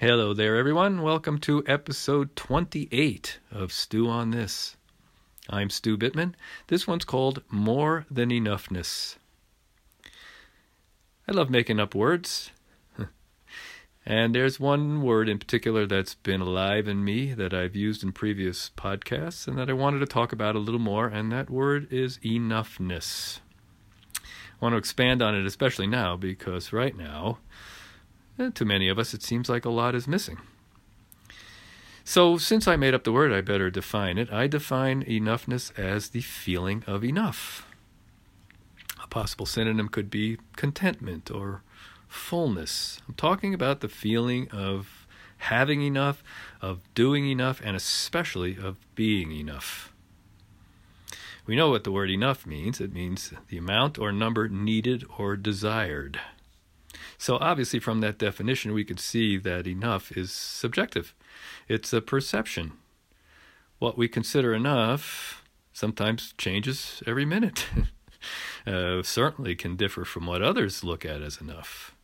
Hello there, everyone. Welcome to episode 28 of Stew on This. I'm Stu Bittman. This one's called More Than Enoughness. I love making up words. and there's one word in particular that's been alive in me that I've used in previous podcasts and that I wanted to talk about a little more, and that word is enoughness. I want to expand on it, especially now, because right now, Eh, to many of us, it seems like a lot is missing. So, since I made up the word, I better define it. I define enoughness as the feeling of enough. A possible synonym could be contentment or fullness. I'm talking about the feeling of having enough, of doing enough, and especially of being enough. We know what the word enough means it means the amount or number needed or desired. So, obviously, from that definition, we could see that enough is subjective. It's a perception. What we consider enough sometimes changes every minute. uh, certainly can differ from what others look at as enough.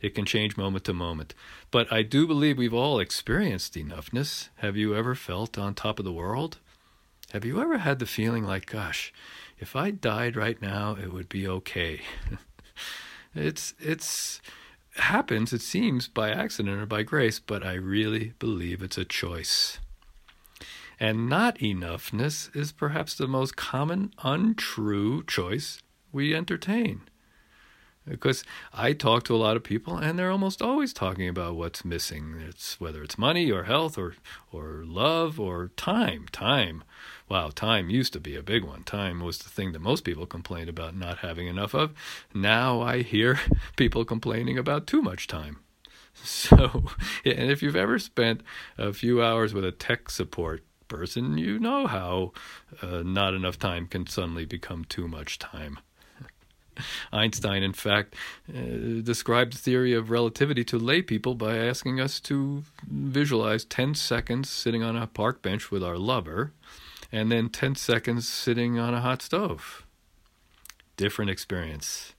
It can change moment to moment. But I do believe we've all experienced enoughness. Have you ever felt on top of the world? Have you ever had the feeling like, gosh, if I died right now, it would be okay? It's it's happens, it seems, by accident or by grace, but I really believe it's a choice. And not enoughness is perhaps the most common untrue choice we entertain. Because I talk to a lot of people and they're almost always talking about what's missing. It's whether it's money or health or or love or time. Time. Wow, time used to be a big one. Time was the thing that most people complained about not having enough of. Now I hear people complaining about too much time. So, and if you've ever spent a few hours with a tech support person, you know how uh, not enough time can suddenly become too much time. Einstein, in fact, uh, described the theory of relativity to lay people by asking us to visualize 10 seconds sitting on a park bench with our lover and then 10 seconds sitting on a hot stove. Different experience.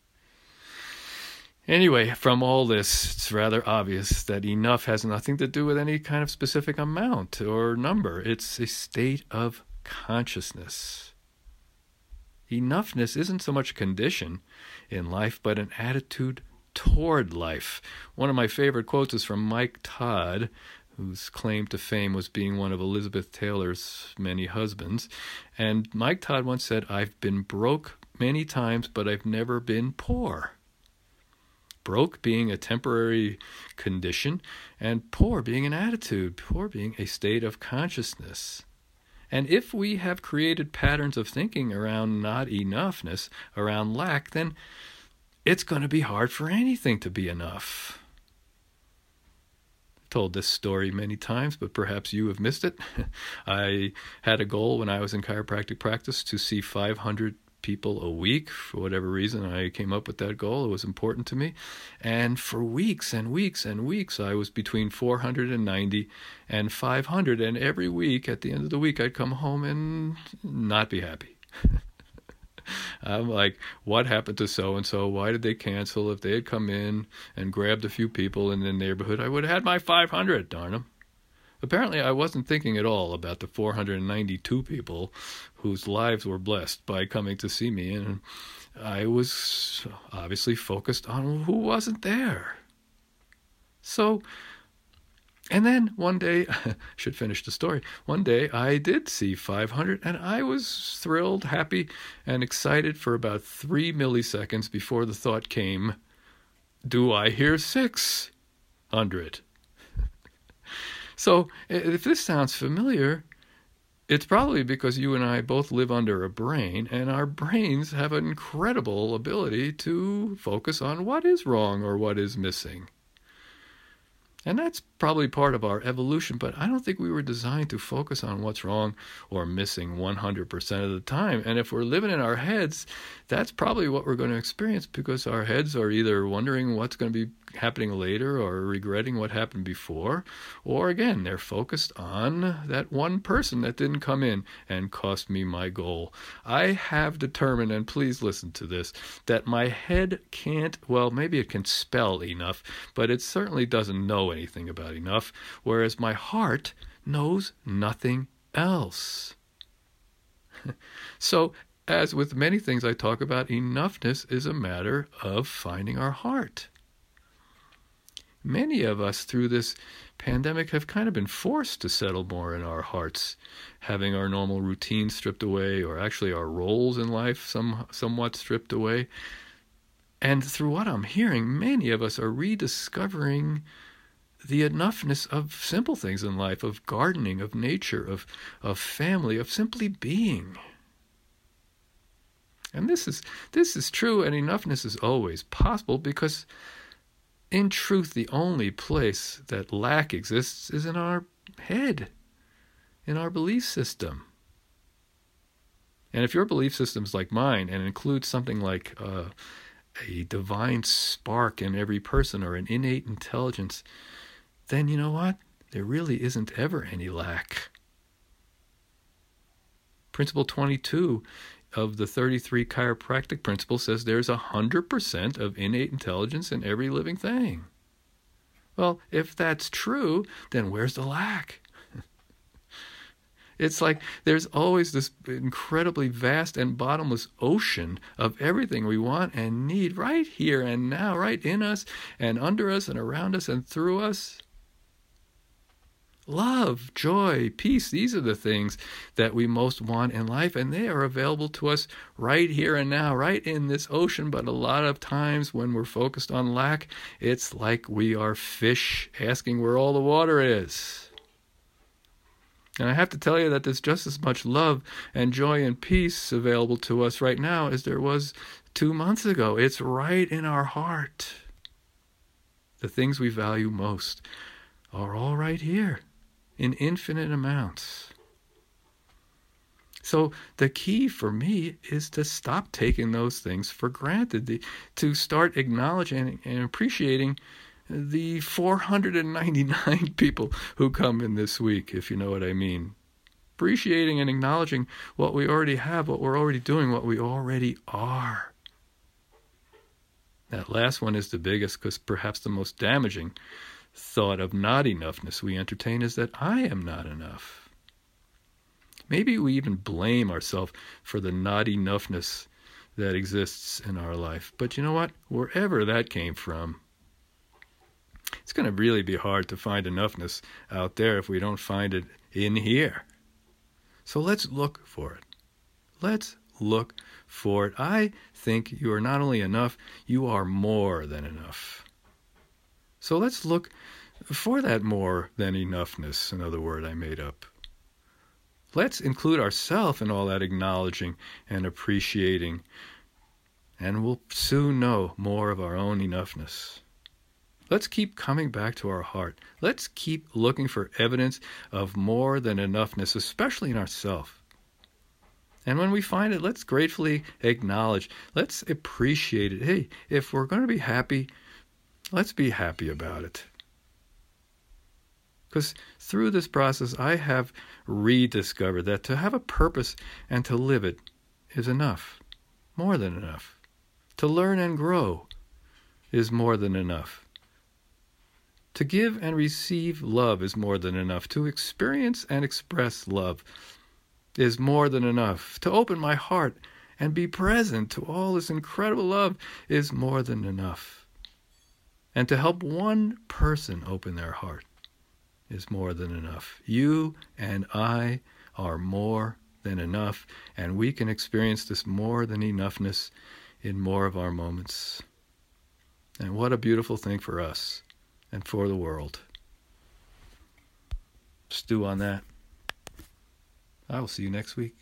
Anyway, from all this, it's rather obvious that enough has nothing to do with any kind of specific amount or number. It's a state of consciousness. Enoughness isn't so much a condition in life, but an attitude toward life. One of my favorite quotes is from Mike Todd, whose claim to fame was being one of Elizabeth Taylor's many husbands. And Mike Todd once said, I've been broke many times, but I've never been poor. Broke being a temporary condition, and poor being an attitude, poor being a state of consciousness. And if we have created patterns of thinking around not enoughness, around lack, then it's going to be hard for anything to be enough. I've told this story many times, but perhaps you have missed it. I had a goal when I was in chiropractic practice to see 500 people a week. For whatever reason, I came up with that goal. It was important to me. And for weeks and weeks and weeks, I was between 490 and 500. And every week, at the end of the week, I'd come home and not be happy. I'm like, what happened to so and so? Why did they cancel? If they had come in and grabbed a few people in the neighborhood, I would have had my 500, darn them. Apparently, I wasn't thinking at all about the 492 people whose lives were blessed by coming to see me, and I was obviously focused on who wasn't there. So, and then one day, should finish the story. One day I did see 500 and I was thrilled, happy, and excited for about three milliseconds before the thought came Do I hear 600? So if this sounds familiar, it's probably because you and I both live under a brain, and our brains have an incredible ability to focus on what is wrong or what is missing. And that's probably part of our evolution, but I don't think we were designed to focus on what's wrong or missing 100% of the time. And if we're living in our heads, that's probably what we're going to experience because our heads are either wondering what's going to be happening later or regretting what happened before. Or again, they're focused on that one person that didn't come in and cost me my goal. I have determined, and please listen to this, that my head can't, well, maybe it can spell enough, but it certainly doesn't know anything about enough, whereas my heart knows nothing else. so as with many things I talk about, enoughness is a matter of finding our heart. Many of us through this pandemic have kind of been forced to settle more in our hearts, having our normal routines stripped away, or actually our roles in life some, somewhat stripped away. And through what I'm hearing, many of us are rediscovering the enoughness of simple things in life, of gardening, of nature, of, of family, of simply being. And this is this is true and enoughness is always possible because in truth the only place that lack exists is in our head, in our belief system. And if your belief system is like mine and includes something like uh, a divine spark in every person or an innate intelligence, then you know what? There really isn't ever any lack. Principle 22 of the 33 chiropractic principles says there's a 100% of innate intelligence in every living thing. Well, if that's true, then where's the lack? it's like there's always this incredibly vast and bottomless ocean of everything we want and need right here and now, right in us and under us and around us and through us love, joy, peace. These are the things that we most want in life, and they are available to us right here and now, right in this ocean. But a lot of times when we're focused on lack, it's like we are fish asking where all the water is. And I have to tell you that there's just as much love and joy and peace available to us right now as there was two months ago. It's right in our heart. The things we value most are all right here in infinite amounts. So the key for me is to stop taking those things for granted, the, to start acknowledging and appreciating the 499 people who come in this week, if you know what I mean. Appreciating and acknowledging what we already have, what we're already doing, what we already are. That last one is the biggest because perhaps the most damaging thought of not enoughness we entertain is that I am not enough. Maybe we even blame ourselves for the not enoughness that exists in our life. But you know what? Wherever that came from, it's going to really be hard to find enoughness out there if we don't find it in here. So let's look for it. Let's look for it. I think you are not only enough, you are more than enough. So let's look for that more than enoughness, another word I made up. Let's include ourselves in all that acknowledging and appreciating, and we'll soon know more of our own enoughness. Let's keep coming back to our heart. Let's keep looking for evidence of more than enoughness, especially in ourselves. And when we find it, let's gratefully acknowledge, let's appreciate it. Hey, if we're going to be happy, Let's be happy about it. Because through this process, I have rediscovered that to have a purpose and to live it is enough, more than enough. To learn and grow is more than enough. To give and receive love is more than enough. To experience and express love is more than enough. To open my heart and be present to all this incredible love is more than enough. And to help one person open their heart is more than enough. You and I are more than enough, and we can experience this more than enoughness in more of our moments. And what a beautiful thing for us and for the world. Stew on that. I will see you next week.